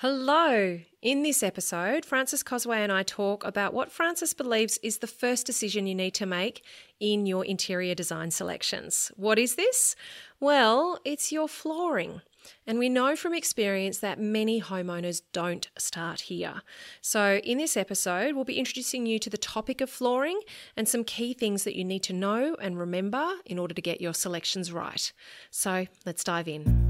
Hello. In this episode, Frances Cosway and I talk about what Frances believes is the first decision you need to make in your interior design selections. What is this? Well, it's your flooring. And we know from experience that many homeowners don't start here. So, in this episode, we'll be introducing you to the topic of flooring and some key things that you need to know and remember in order to get your selections right. So, let's dive in.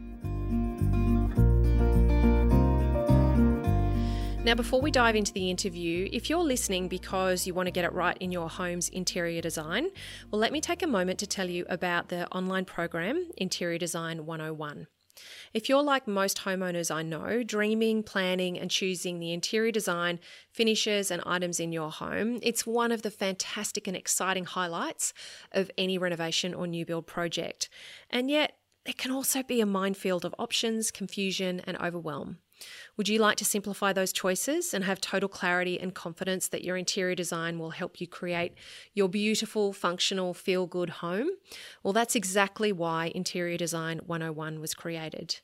Now, before we dive into the interview, if you're listening because you want to get it right in your home's interior design, well, let me take a moment to tell you about the online program, Interior Design 101. If you're like most homeowners I know, dreaming, planning, and choosing the interior design, finishes, and items in your home, it's one of the fantastic and exciting highlights of any renovation or new build project. And yet, it can also be a minefield of options, confusion, and overwhelm. Would you like to simplify those choices and have total clarity and confidence that your interior design will help you create your beautiful, functional, feel good home? Well, that's exactly why Interior Design 101 was created.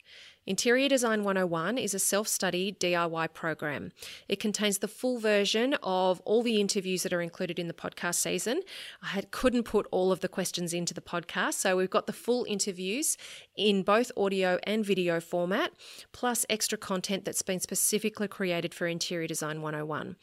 Interior Design 101 is a self study DIY program. It contains the full version of all the interviews that are included in the podcast season. I had, couldn't put all of the questions into the podcast, so we've got the full interviews in both audio and video format, plus extra content that's been specifically created for Interior Design 101.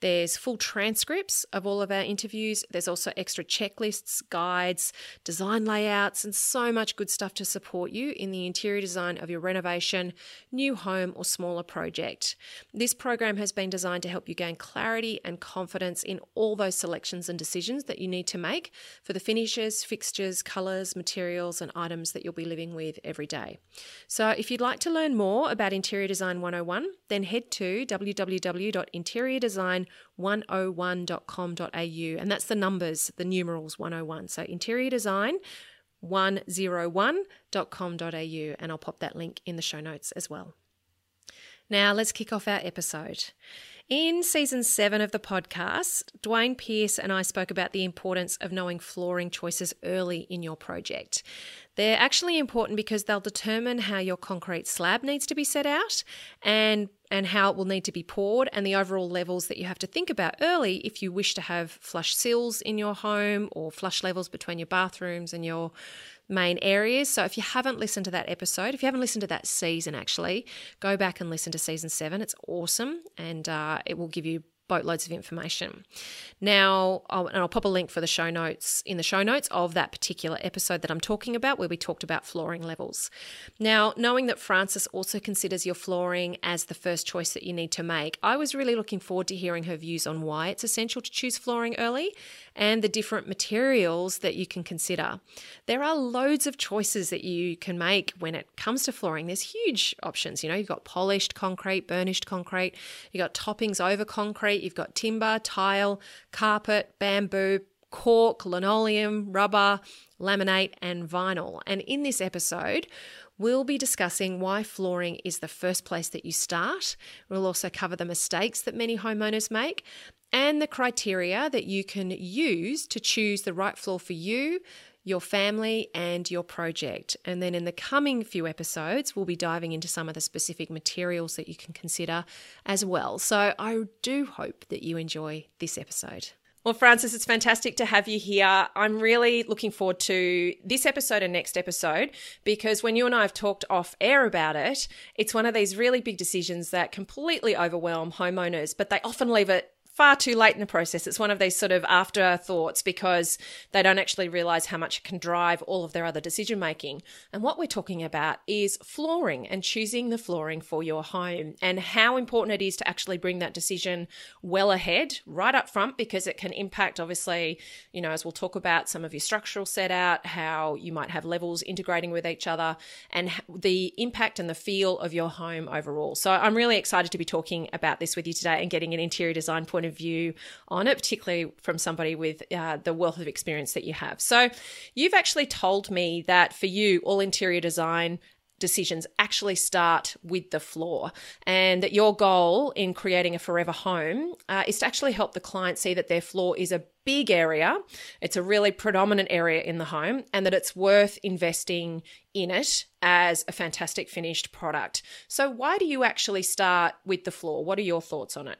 There's full transcripts of all of our interviews, there's also extra checklists, guides, design layouts, and so much good stuff to support you in the interior design of your renovation renovation, new home, or smaller project. This program has been designed to help you gain clarity and confidence in all those selections and decisions that you need to make for the finishes, fixtures, colours, materials, and items that you'll be living with every day. So, if you'd like to learn more about Interior Design 101, then head to www.interiordesign101.com.au, and that's the numbers, the numerals 101. So, Interior Design 101.com.au, and I'll pop that link in the show notes as well. Now, let's kick off our episode. In season seven of the podcast, Dwayne Pierce and I spoke about the importance of knowing flooring choices early in your project. They're actually important because they'll determine how your concrete slab needs to be set out and and how it will need to be poured and the overall levels that you have to think about early if you wish to have flush sills in your home or flush levels between your bathrooms and your main areas. So if you haven't listened to that episode, if you haven't listened to that season actually, go back and listen to season seven. It's awesome and uh, it will give you boatloads of information. Now, I'll, and I'll pop a link for the show notes in the show notes of that particular episode that I'm talking about, where we talked about flooring levels. Now, knowing that Frances also considers your flooring as the first choice that you need to make, I was really looking forward to hearing her views on why it's essential to choose flooring early and the different materials that you can consider. There are loads of choices that you can make when it comes to flooring. There's huge options. You know, you've got polished concrete, burnished concrete, you've got toppings over concrete, you've got timber, tile, carpet, bamboo, cork, linoleum, rubber, laminate, and vinyl. And in this episode, We'll be discussing why flooring is the first place that you start. We'll also cover the mistakes that many homeowners make and the criteria that you can use to choose the right floor for you, your family, and your project. And then in the coming few episodes, we'll be diving into some of the specific materials that you can consider as well. So I do hope that you enjoy this episode. Well, Frances, it's fantastic to have you here. I'm really looking forward to this episode and next episode because when you and I have talked off air about it, it's one of these really big decisions that completely overwhelm homeowners, but they often leave it far too late in the process. It's one of these sort of afterthoughts because they don't actually realize how much it can drive all of their other decision making. And what we're talking about is flooring and choosing the flooring for your home and how important it is to actually bring that decision well ahead, right up front, because it can impact, obviously, you know, as we'll talk about some of your structural set out, how you might have levels integrating with each other, and the impact and the feel of your home overall. So I'm really excited to be talking about this with you today and getting an interior design point of view on it, particularly from somebody with uh, the wealth of experience that you have. So you've actually told me that for you, all interior design decisions actually start with the floor, and that your goal in creating a forever home uh, is to actually help the client see that their floor is a big area, it's a really predominant area in the home, and that it's worth investing in it as a fantastic finished product. So, why do you actually start with the floor? What are your thoughts on it?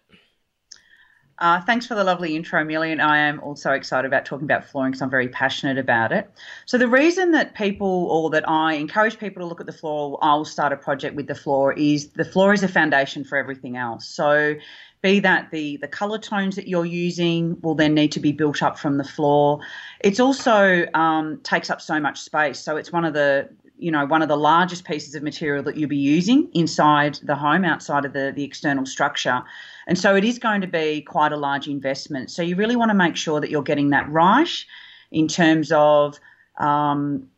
Uh, thanks for the lovely intro, Millie. And I am also excited about talking about flooring because I'm very passionate about it. So, the reason that people or that I encourage people to look at the floor, I'll start a project with the floor, is the floor is a foundation for everything else. So, be that the the color tones that you're using will then need to be built up from the floor. It's also um, takes up so much space, so it's one of the you know one of the largest pieces of material that you'll be using inside the home outside of the the external structure and so it is going to be quite a large investment. So you really want to make sure that you're getting that right in terms of um,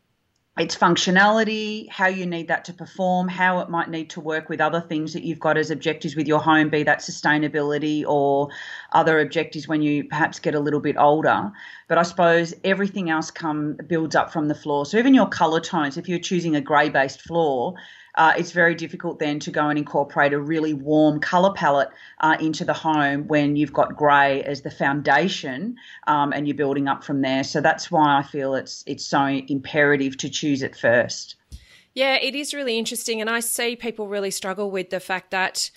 its functionality, how you need that to perform, how it might need to work with other things that you've got as objectives with your home, be that sustainability or other objectives when you perhaps get a little bit older. But I suppose everything else come builds up from the floor. So even your color tones, if you're choosing a grey based floor, uh, it's very difficult then to go and incorporate a really warm colour palette uh, into the home when you've got grey as the foundation um, and you're building up from there. So that's why I feel it's it's so imperative to choose it first. Yeah, it is really interesting, and I see people really struggle with the fact that.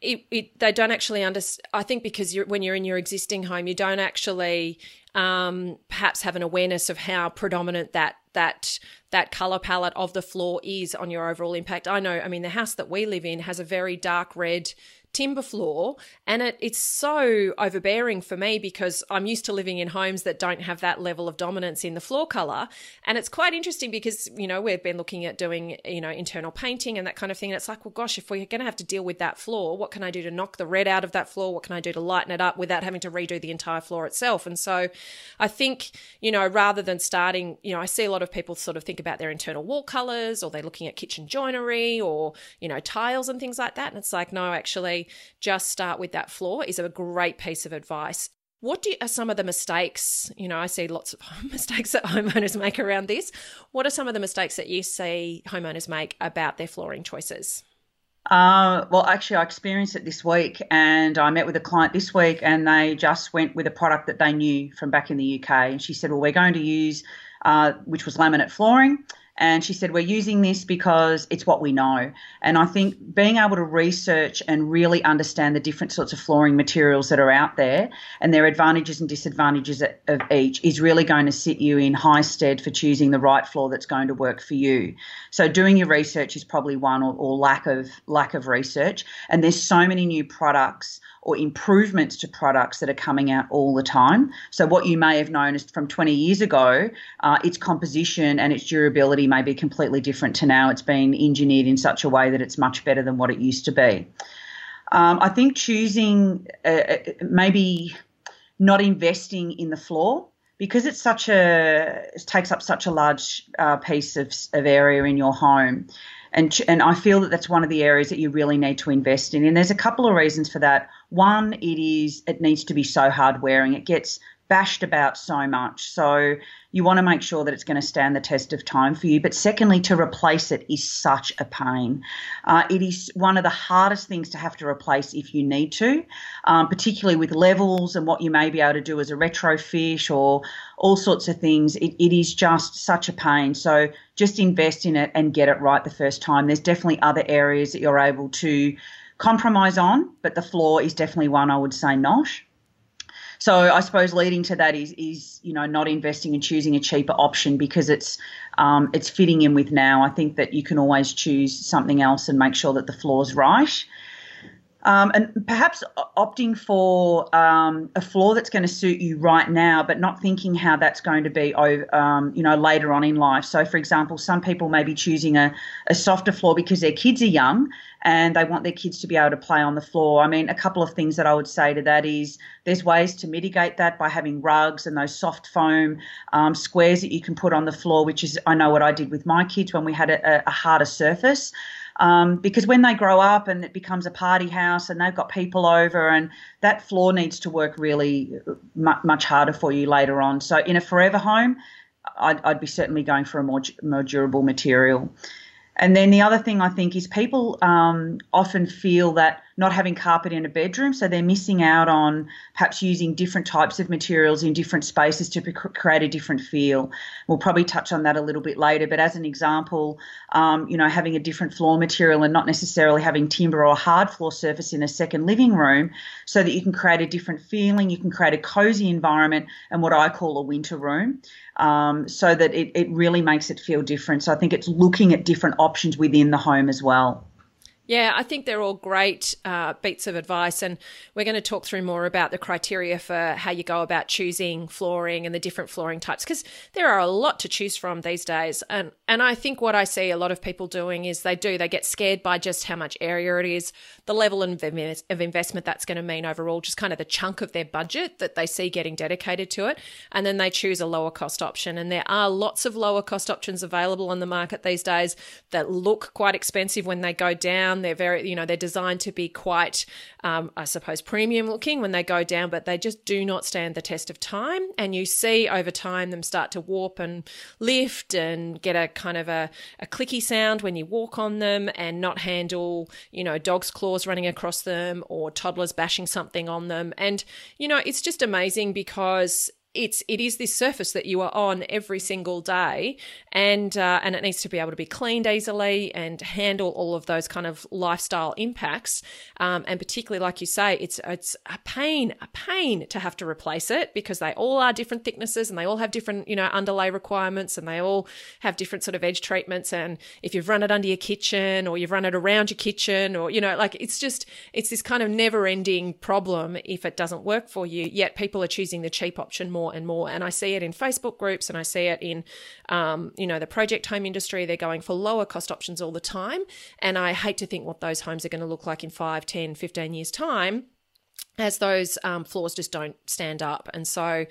It, it, they don't actually understand. I think because you're, when you're in your existing home, you don't actually um, perhaps have an awareness of how predominant that that that color palette of the floor is on your overall impact. I know, I mean, the house that we live in has a very dark red timber floor and it, it's so overbearing for me because i'm used to living in homes that don't have that level of dominance in the floor color and it's quite interesting because you know we've been looking at doing you know internal painting and that kind of thing. And it's like well gosh if we're going to have to deal with that floor what can i do to knock the red out of that floor? What can i do to lighten it up without having to redo the entire floor itself? And so i think you know rather than starting you know i see a lot of people sort of think about their internal wall colors or they're looking at kitchen joinery or you know tiles and things like that. And it's like no actually just start with that floor is a great piece of advice. What do, you, are some of the mistakes? You know, I see lots of mistakes that homeowners make around this. What are some of the mistakes that you see homeowners make about their flooring choices? Uh, well, actually, I experienced it this week, and I met with a client this week, and they just went with a product that they knew from back in the UK. And she said, "Well, we're going to use, uh, which was laminate flooring." And she said, We're using this because it's what we know. And I think being able to research and really understand the different sorts of flooring materials that are out there and their advantages and disadvantages of each is really going to sit you in high stead for choosing the right floor that's going to work for you. So doing your research is probably one or, or lack of lack of research. And there's so many new products or improvements to products that are coming out all the time. So, what you may have known is from 20 years ago, uh, its composition and its durability may be completely different to now. It's been engineered in such a way that it's much better than what it used to be. Um, I think choosing uh, uh maybe not investing in the floor because it's such a it takes up such a large uh, piece of, of area in your home and and I feel that that's one of the areas that you really need to invest in. And there's a couple of reasons for that. One, it is it needs to be so hard wearing. It gets bashed about so much. So you want to make sure that it's going to stand the test of time for you. But secondly, to replace it is such a pain. Uh, it is one of the hardest things to have to replace if you need to, um, particularly with levels and what you may be able to do as a retrofit or all sorts of things. It, it is just such a pain. So just invest in it and get it right the first time. There's definitely other areas that you're able to compromise on, but the floor is definitely one I would say not. So I suppose leading to that is is you know not investing and choosing a cheaper option because it's um, it's fitting in with now. I think that you can always choose something else and make sure that the floor's right. Um, and perhaps opting for um, a floor that's going to suit you right now, but not thinking how that's going to be, um, you know, later on in life. So, for example, some people may be choosing a, a softer floor because their kids are young and they want their kids to be able to play on the floor. I mean, a couple of things that I would say to that is there's ways to mitigate that by having rugs and those soft foam um, squares that you can put on the floor, which is I know what I did with my kids when we had a, a harder surface. Um, because when they grow up and it becomes a party house and they've got people over and that floor needs to work really much harder for you later on. So in a forever home, I'd, I'd be certainly going for a more, more durable material. And then the other thing I think is people um, often feel that not having carpet in a bedroom, so they're missing out on perhaps using different types of materials in different spaces to create a different feel. We'll probably touch on that a little bit later, but as an example, um, you know, having a different floor material and not necessarily having timber or hard floor surface in a second living room, so that you can create a different feeling, you can create a cozy environment and what I call a winter room um, so that it, it really makes it feel different. So I think it's looking at different options within the home as well. Yeah, I think they're all great uh, beats of advice. And we're going to talk through more about the criteria for how you go about choosing flooring and the different flooring types, because there are a lot to choose from these days. And, and I think what I see a lot of people doing is they do, they get scared by just how much area it is, the level of investment that's going to mean overall, just kind of the chunk of their budget that they see getting dedicated to it. And then they choose a lower cost option. And there are lots of lower cost options available on the market these days that look quite expensive when they go down down. They're very, you know, they're designed to be quite, um, I suppose, premium looking when they go down, but they just do not stand the test of time. And you see over time them start to warp and lift and get a kind of a, a clicky sound when you walk on them and not handle, you know, dog's claws running across them or toddlers bashing something on them. And, you know, it's just amazing because it's it is this surface that you are on every single day, and uh, and it needs to be able to be cleaned easily and handle all of those kind of lifestyle impacts. Um, and particularly, like you say, it's it's a pain, a pain to have to replace it because they all are different thicknesses and they all have different you know underlay requirements and they all have different sort of edge treatments. And if you've run it under your kitchen or you've run it around your kitchen or you know like it's just it's this kind of never ending problem if it doesn't work for you. Yet people are choosing the cheap option more and more. And I see it in Facebook groups and I see it in, um, you know, the project home industry. They're going for lower cost options all the time. And I hate to think what those homes are going to look like in 5, 10, 15 years' time as those um, floors just don't stand up. And so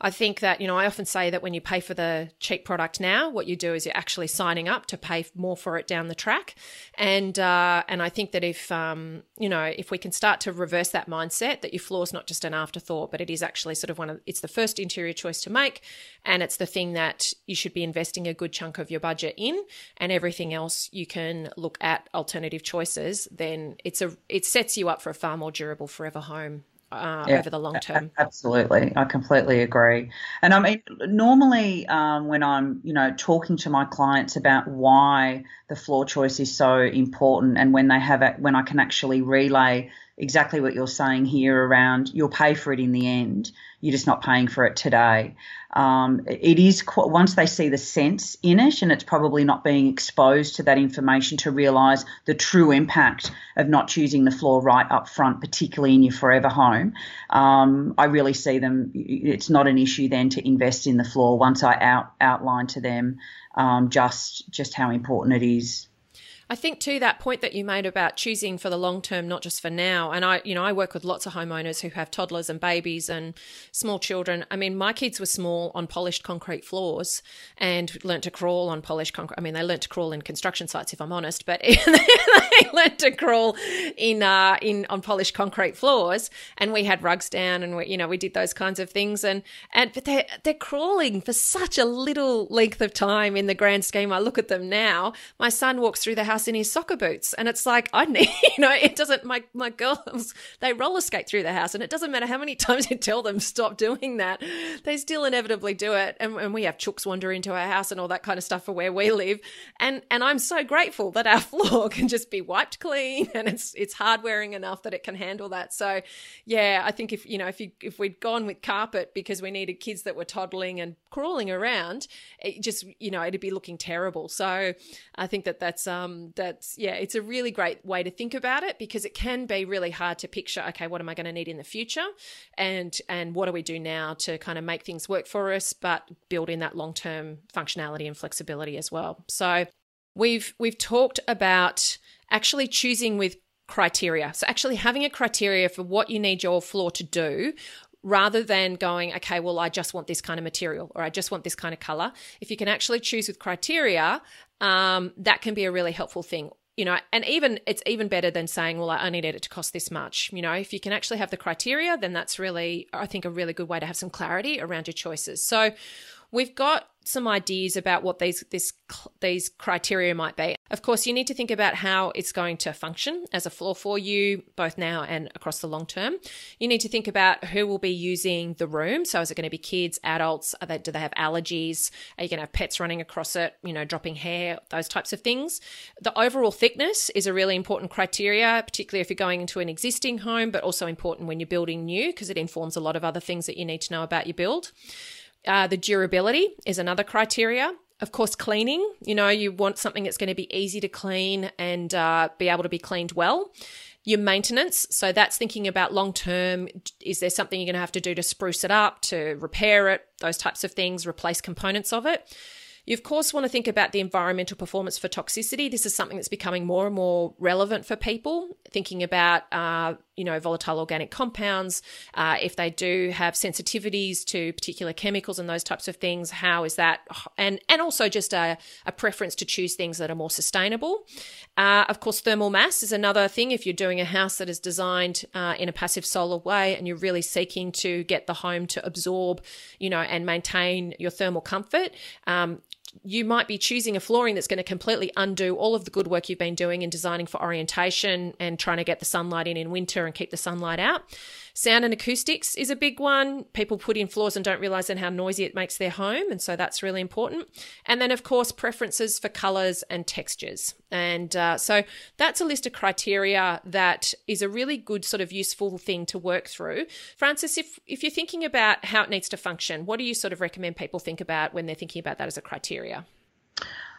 I think that, you know, I often say that when you pay for the cheap product now, what you do is you're actually signing up to pay more for it down the track. And, uh, and I think that if, um, you know, if we can start to reverse that mindset that your floor is not just an afterthought, but it is actually sort of one of, it's the first interior choice to make. And it's the thing that you should be investing a good chunk of your budget in and everything else you can look at alternative choices, then it's a, it sets you up for a far more durable forever home uh, yeah, over the long term. Absolutely, I completely agree. And I mean, normally um, when I'm, you know, talking to my clients about why the floor choice is so important, and when they have it, when I can actually relay exactly what you're saying here around you'll pay for it in the end. You're just not paying for it today. Um, it is once they see the sense in it, and it's probably not being exposed to that information to realise the true impact of not choosing the floor right up front, particularly in your forever home. Um, I really see them. It's not an issue then to invest in the floor once I out outline to them um, just just how important it is. I think too that point that you made about choosing for the long term, not just for now. And I, you know, I work with lots of homeowners who have toddlers and babies and small children. I mean, my kids were small on polished concrete floors and learnt to crawl on polished concrete. I mean, they learnt to crawl in construction sites, if I'm honest, but they learnt to crawl in uh, in on polished concrete floors. And we had rugs down, and we, you know, we did those kinds of things. And and but they're they're crawling for such a little length of time in the grand scheme. I look at them now. My son walks through the house in his soccer boots. And it's like, I need, you know, it doesn't, my, my girls, they roller skate through the house and it doesn't matter how many times you tell them stop doing that. They still inevitably do it. And, and we have chooks wander into our house and all that kind of stuff for where we live. And, and I'm so grateful that our floor can just be wiped clean and it's, it's hard wearing enough that it can handle that. So yeah, I think if, you know, if you, if we'd gone with carpet because we needed kids that were toddling and crawling around, it just, you know, it'd be looking terrible. So I think that that's, um, that's yeah, it's a really great way to think about it because it can be really hard to picture. Okay, what am I going to need in the future, and and what do we do now to kind of make things work for us, but build in that long term functionality and flexibility as well. So we've we've talked about actually choosing with criteria. So actually having a criteria for what you need your floor to do rather than going, okay, well, I just want this kind of material or I just want this kind of color. If you can actually choose with criteria, um, that can be a really helpful thing. You know, and even it's even better than saying, well, I only need it to cost this much. You know, if you can actually have the criteria, then that's really, I think, a really good way to have some clarity around your choices. So, we've got some ideas about what these this these criteria might be. Of course, you need to think about how it's going to function as a floor for you, both now and across the long term. You need to think about who will be using the room. So, is it going to be kids, adults? They, do they have allergies? Are you going to have pets running across it? You know, dropping hair, those types of things. The overall thickness is a really important criteria, particularly if you're going into an existing home, but also important when you're building new because it informs a lot of other things that you need to know about your build. Uh, the durability is another criteria. Of course, cleaning. You know, you want something that's going to be easy to clean and uh, be able to be cleaned well. Your maintenance. So that's thinking about long term. Is there something you're going to have to do to spruce it up, to repair it, those types of things, replace components of it? You, of course, want to think about the environmental performance for toxicity. This is something that's becoming more and more relevant for people, thinking about, uh, you know, volatile organic compounds. Uh, if they do have sensitivities to particular chemicals and those types of things, how is that? And, and also just a, a preference to choose things that are more sustainable. Uh, of course, thermal mass is another thing. If you're doing a house that is designed uh, in a passive solar way and you're really seeking to get the home to absorb, you know, and maintain your thermal comfort, um, you might be choosing a flooring that's going to completely undo all of the good work you've been doing in designing for orientation and trying to get the sunlight in in winter and keep the sunlight out. Sound and acoustics is a big one. People put in floors and don't realize then how noisy it makes their home. And so that's really important. And then, of course, preferences for colors and textures. And uh, so that's a list of criteria that is a really good sort of useful thing to work through. Frances, if, if you're thinking about how it needs to function, what do you sort of recommend people think about when they're thinking about that as a criteria?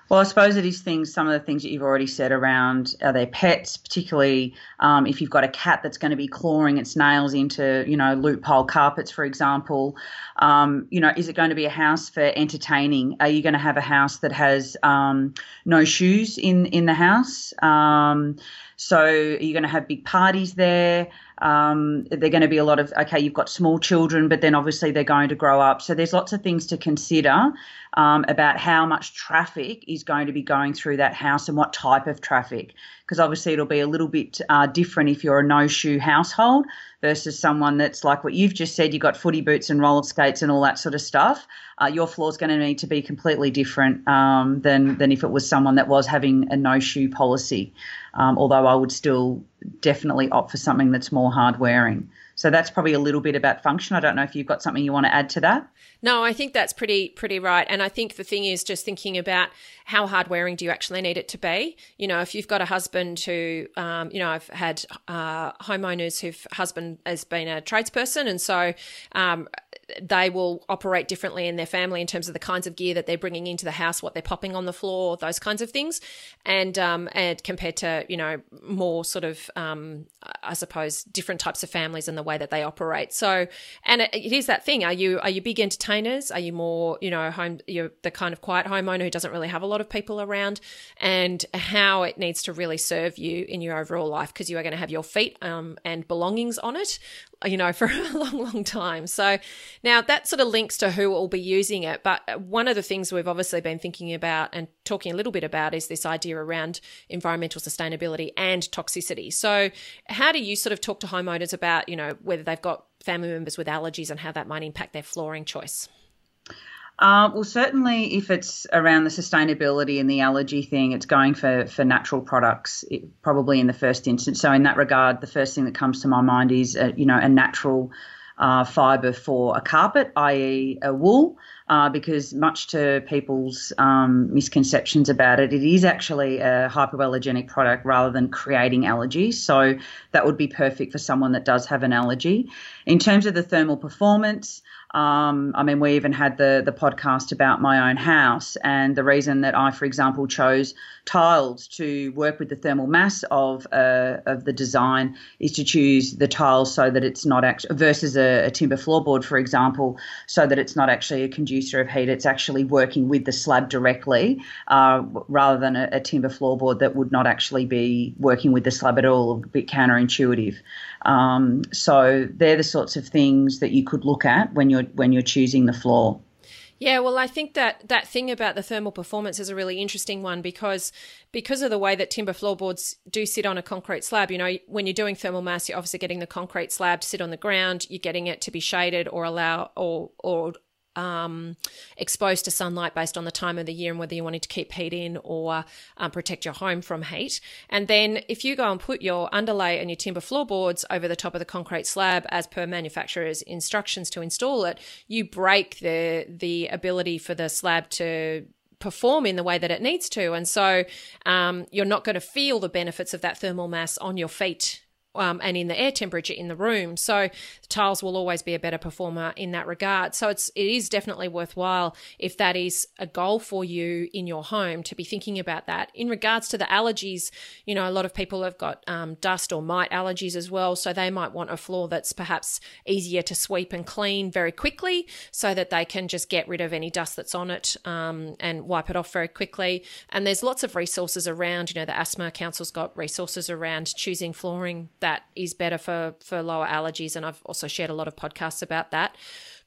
Well, I suppose it is things, some of the things that you've already said around are their pets, particularly um, if you've got a cat that's going to be clawing its nails into, you know, loop pile carpets, for example. Um, you know, is it going to be a house for entertaining? Are you going to have a house that has um, no shoes in, in the house? Um, so are you going to have big parties there? Um, they're going to be a lot of okay. You've got small children, but then obviously they're going to grow up. So there's lots of things to consider um, about how much traffic is going to be going through that house and what type of traffic. Because obviously it'll be a little bit uh, different if you're a no shoe household versus someone that's like what you've just said. You've got footy boots and roller skates and all that sort of stuff. Uh, your floor is going to need to be completely different um, than than if it was someone that was having a no shoe policy. Um, although I would still definitely opt for something that's more hard wearing. So that's probably a little bit about function. I don't know if you've got something you want to add to that. No, I think that's pretty pretty right. And I think the thing is just thinking about how hard wearing do you actually need it to be. You know, if you've got a husband who, um, you know, I've had uh, homeowners whose husband has been a tradesperson, and so um, they will operate differently in their family in terms of the kinds of gear that they're bringing into the house, what they're popping on the floor, those kinds of things, and um, and compared to you know more sort of um, I suppose different types of families and the way that they operate. So, and it, it is that thing: are you are you big entertainers? Are you more you know home? You're the kind of quiet homeowner who doesn't really have a lot of people around, and how it needs to really serve you in your overall life because you are going to have your feet um, and belongings on it you know, for a long, long time. So now that sort of links to who will be using it. But one of the things we've obviously been thinking about and talking a little bit about is this idea around environmental sustainability and toxicity. So how do you sort of talk to homeowners about, you know, whether they've got family members with allergies and how that might impact their flooring choice? Uh, well, certainly, if it's around the sustainability and the allergy thing, it's going for for natural products, it, probably in the first instance. So, in that regard, the first thing that comes to my mind is, a, you know, a natural uh, fibre for a carpet, i.e., a wool. Uh, because much to people's um, misconceptions about it, it is actually a hypoallergenic product rather than creating allergies. So that would be perfect for someone that does have an allergy. In terms of the thermal performance, Um, I mean, we even had the the podcast about my own house, and the reason that I, for example, chose tiles to work with the thermal mass of uh, of the design is to choose the tiles so that it's not actually versus a, a, timber floorboard, for example, so that it's not actually a conducer of heat. It's actually working with the slab directly, uh, rather than a, a timber floorboard that would not actually be working with the slab at all. A bit counterintuitive. Um, so they're the sorts of things that you could look at when you're when you're choosing the floor. Yeah, well, I think that that thing about the thermal performance is a really interesting one because because of the way that timber floorboards do sit on a concrete slab. You know, when you're doing thermal mass, you're obviously getting the concrete slab to sit on the ground. You're getting it to be shaded or allow or or um, exposed to sunlight based on the time of the year and whether you wanted to keep heat in or um, protect your home from heat. And then if you go and put your underlay and your timber floorboards over the top of the concrete slab as per manufacturer's instructions to install it, you break the the ability for the slab to perform in the way that it needs to. And so um, you're not going to feel the benefits of that thermal mass on your feet um, and in the air temperature in the room. So tiles will always be a better performer in that regard. So it's it is definitely worthwhile if that is a goal for you in your home to be thinking about that. In regards to the allergies, you know, a lot of people have got um, dust or mite allergies as well, so they might want a floor that's perhaps easier to sweep and clean very quickly, so that they can just get rid of any dust that's on it um, and wipe it off very quickly. And there's lots of resources around. You know, the Asthma Council's got resources around choosing flooring that is better for for lower allergies and I've also shared a lot of podcasts about that.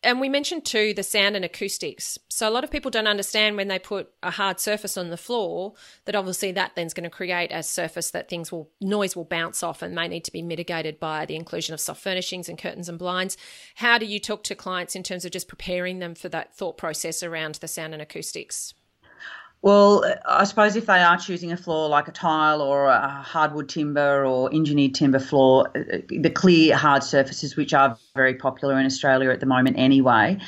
And we mentioned too the sound and acoustics. So a lot of people don't understand when they put a hard surface on the floor that obviously that then's going to create a surface that things will noise will bounce off and may need to be mitigated by the inclusion of soft furnishings and curtains and blinds. How do you talk to clients in terms of just preparing them for that thought process around the sound and acoustics? Well, I suppose if they are choosing a floor like a tile or a hardwood timber or engineered timber floor, uh, the clear hard surfaces, which are very popular in Australia at the moment anyway,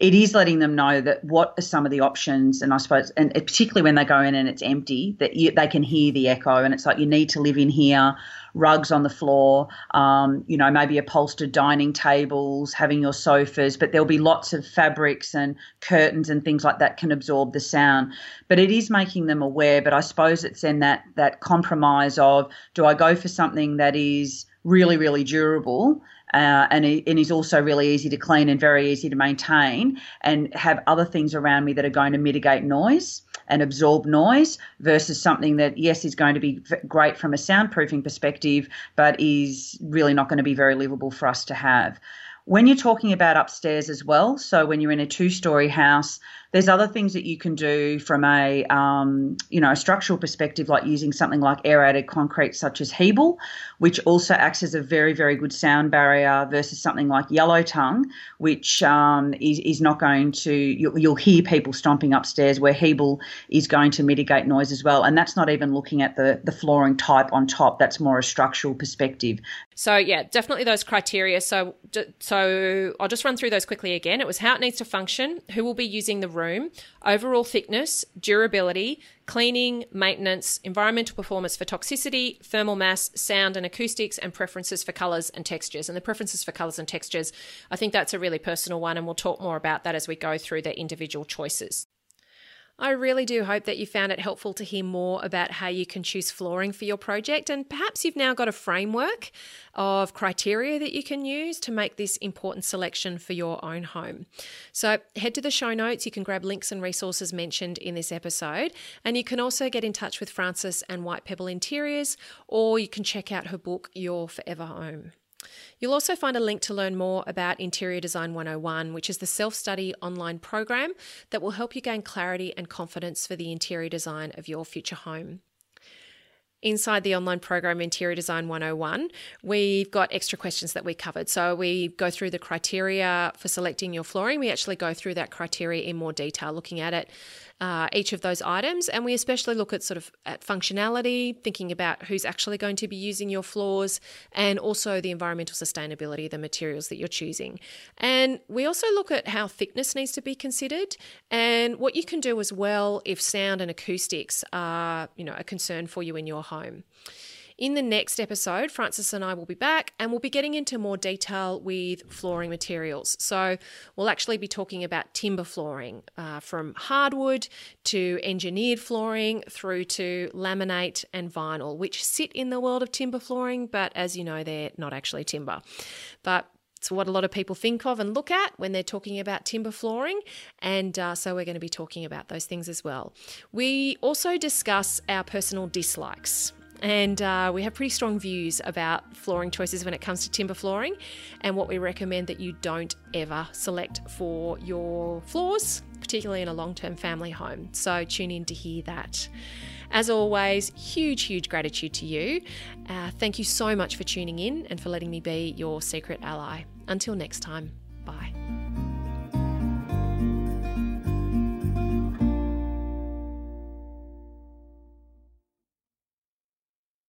it is letting them know that what are some of the options, and I suppose, and particularly when they go in and it's empty, that you, they can hear the echo, and it's like you need to live in here rugs on the floor, um, you know, maybe upholstered dining tables, having your sofas, but there'll be lots of fabrics and curtains and things like that can absorb the sound. But it is making them aware. But I suppose it's in that that compromise of do I go for something that is really, really durable uh, and, and is also really easy to clean and very easy to maintain, and have other things around me that are going to mitigate noise and absorb noise versus something that, yes, is going to be great from a soundproofing perspective, but is really not going to be very livable for us to have. When you're talking about upstairs as well, so when you're in a two story house, there's other things that you can do from a um, you know a structural perspective, like using something like aerated concrete such as Hebel, which also acts as a very very good sound barrier versus something like yellow tongue, which um, is, is not going to you'll, you'll hear people stomping upstairs. Where Hebel is going to mitigate noise as well, and that's not even looking at the the flooring type on top. That's more a structural perspective. So yeah, definitely those criteria. So so I'll just run through those quickly again. It was how it needs to function, who will be using the room, overall thickness, durability, cleaning, maintenance, environmental performance for toxicity, thermal mass, sound and acoustics, and preferences for colours and textures. And the preferences for colours and textures, I think that's a really personal one, and we'll talk more about that as we go through the individual choices. I really do hope that you found it helpful to hear more about how you can choose flooring for your project, and perhaps you've now got a framework of criteria that you can use to make this important selection for your own home. So, head to the show notes. You can grab links and resources mentioned in this episode, and you can also get in touch with Frances and White Pebble Interiors, or you can check out her book, Your Forever Home. You'll also find a link to learn more about Interior Design 101, which is the self study online program that will help you gain clarity and confidence for the interior design of your future home. Inside the online program Interior Design 101, we've got extra questions that we covered. So we go through the criteria for selecting your flooring. We actually go through that criteria in more detail, looking at it uh, each of those items. And we especially look at sort of at functionality, thinking about who's actually going to be using your floors, and also the environmental sustainability, of the materials that you're choosing. And we also look at how thickness needs to be considered and what you can do as well if sound and acoustics are, you know, a concern for you in your home. In the next episode, Frances and I will be back and we'll be getting into more detail with flooring materials. So, we'll actually be talking about timber flooring uh, from hardwood to engineered flooring through to laminate and vinyl, which sit in the world of timber flooring, but as you know, they're not actually timber. But it's what a lot of people think of and look at when they're talking about timber flooring. And uh, so we're going to be talking about those things as well. We also discuss our personal dislikes. And uh, we have pretty strong views about flooring choices when it comes to timber flooring and what we recommend that you don't ever select for your floors, particularly in a long term family home. So tune in to hear that. As always, huge, huge gratitude to you. Uh, thank you so much for tuning in and for letting me be your secret ally. Until next time, bye.